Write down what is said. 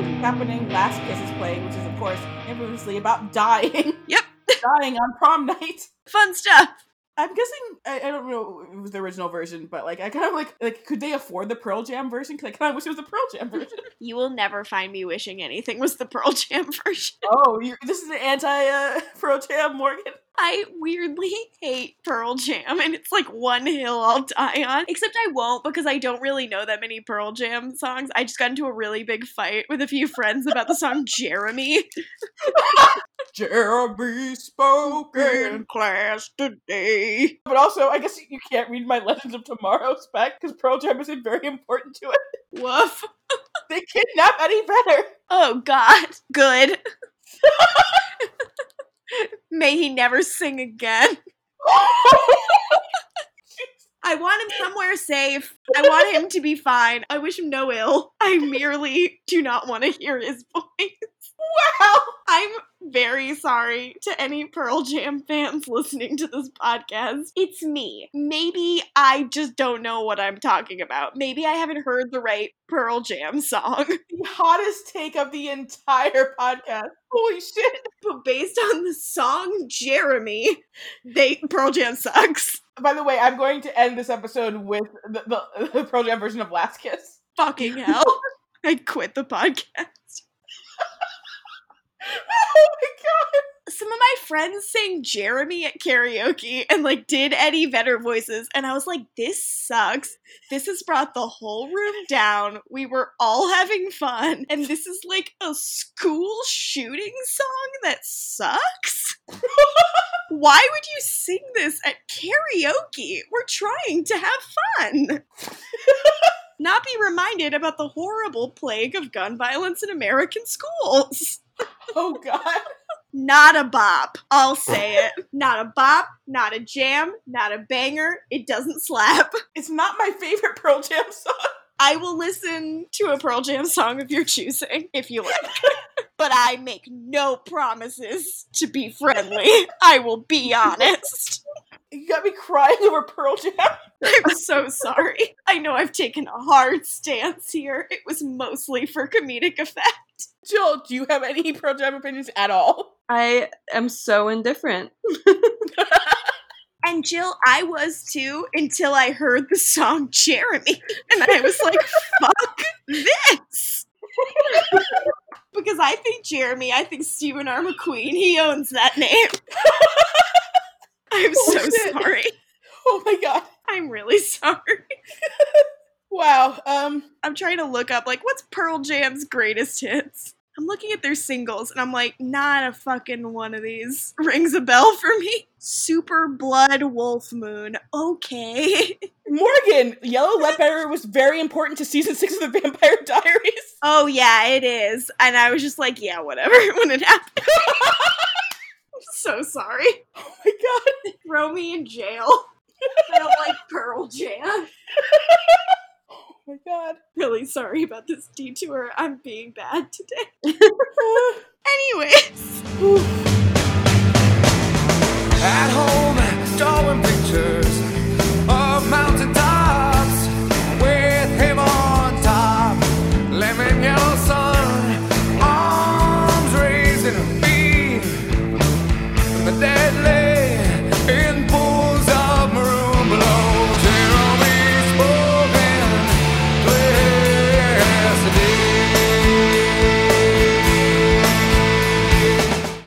happening, Last Kiss is playing, which is of course infamously about dying. Yep. dying on prom night. Fun stuff. I'm guessing I, I don't know if it was the original version, but like I kind of like like could they afford the Pearl Jam version? Because I kind of wish it was the Pearl Jam version. You will never find me wishing anything was the Pearl Jam version. oh, this is an anti uh, Pearl Jam, Morgan. I weirdly hate Pearl Jam, and it's like one hill I'll die on. Except I won't because I don't really know that many Pearl Jam songs. I just got into a really big fight with a few friends about the song Jeremy. Jeremy spoke in class today. But also, I guess you can't read my Legends of Tomorrow spec because Pearl Jam isn't very important to it. Woof. They kidnap Eddie Vedder. Oh God. Good. May he never sing again. I want him somewhere safe. I want him to be fine. I wish him no ill. I merely do not want to hear his voice. Wow. I'm very sorry to any Pearl Jam fans listening to this podcast. It's me. Maybe I just don't know what I'm talking about. Maybe I haven't heard the right Pearl Jam song. The hottest take of the entire podcast. Holy shit. But based on the song Jeremy, they Pearl Jam sucks. By the way, I'm going to end this episode with the, the, the Pearl Jam version of Last Kiss. Fucking hell. I quit the podcast. oh my god. some of my friends sang Jeremy at karaoke and like did Eddie Vedder voices, and I was like, this sucks. This has brought the whole room down. We were all having fun, and this is like a school shooting song that sucks. Why would you sing this at karaoke? We're trying to have fun. Not be reminded about the horrible plague of gun violence in American schools. Oh god. Not a bop. I'll say it. Not a bop, not a jam, not a banger. It doesn't slap. It's not my favorite Pearl Jam song. I will listen to a Pearl Jam song of your choosing if you like. but I make no promises to be friendly. I will be honest. You got me crying over Pearl Jam. I'm so sorry. I know I've taken a hard stance here. It was mostly for comedic effect. Jill, do you have any Pearl Jam opinions at all? I am so indifferent. And Jill, I was too until I heard the song Jeremy. And I was like, fuck this. because I think Jeremy, I think Stephen R. McQueen, he owns that name. I'm Oh, so shit. sorry. Oh my god. I'm really sorry. Wow. Um I'm trying to look up, like, what's Pearl Jam's greatest hits? I'm looking at their singles and I'm like, not a fucking one of these rings a bell for me. Super Blood Wolf Moon. Okay. Morgan, Yellow Ledbetter was very important to season six of the Vampire Diaries. Oh yeah, it is. And I was just like, yeah, whatever when it happened. I'm so sorry. Oh my god. Throw me in jail. I don't like Pearl Jam. Oh my god. Really sorry about this detour. I'm being bad today.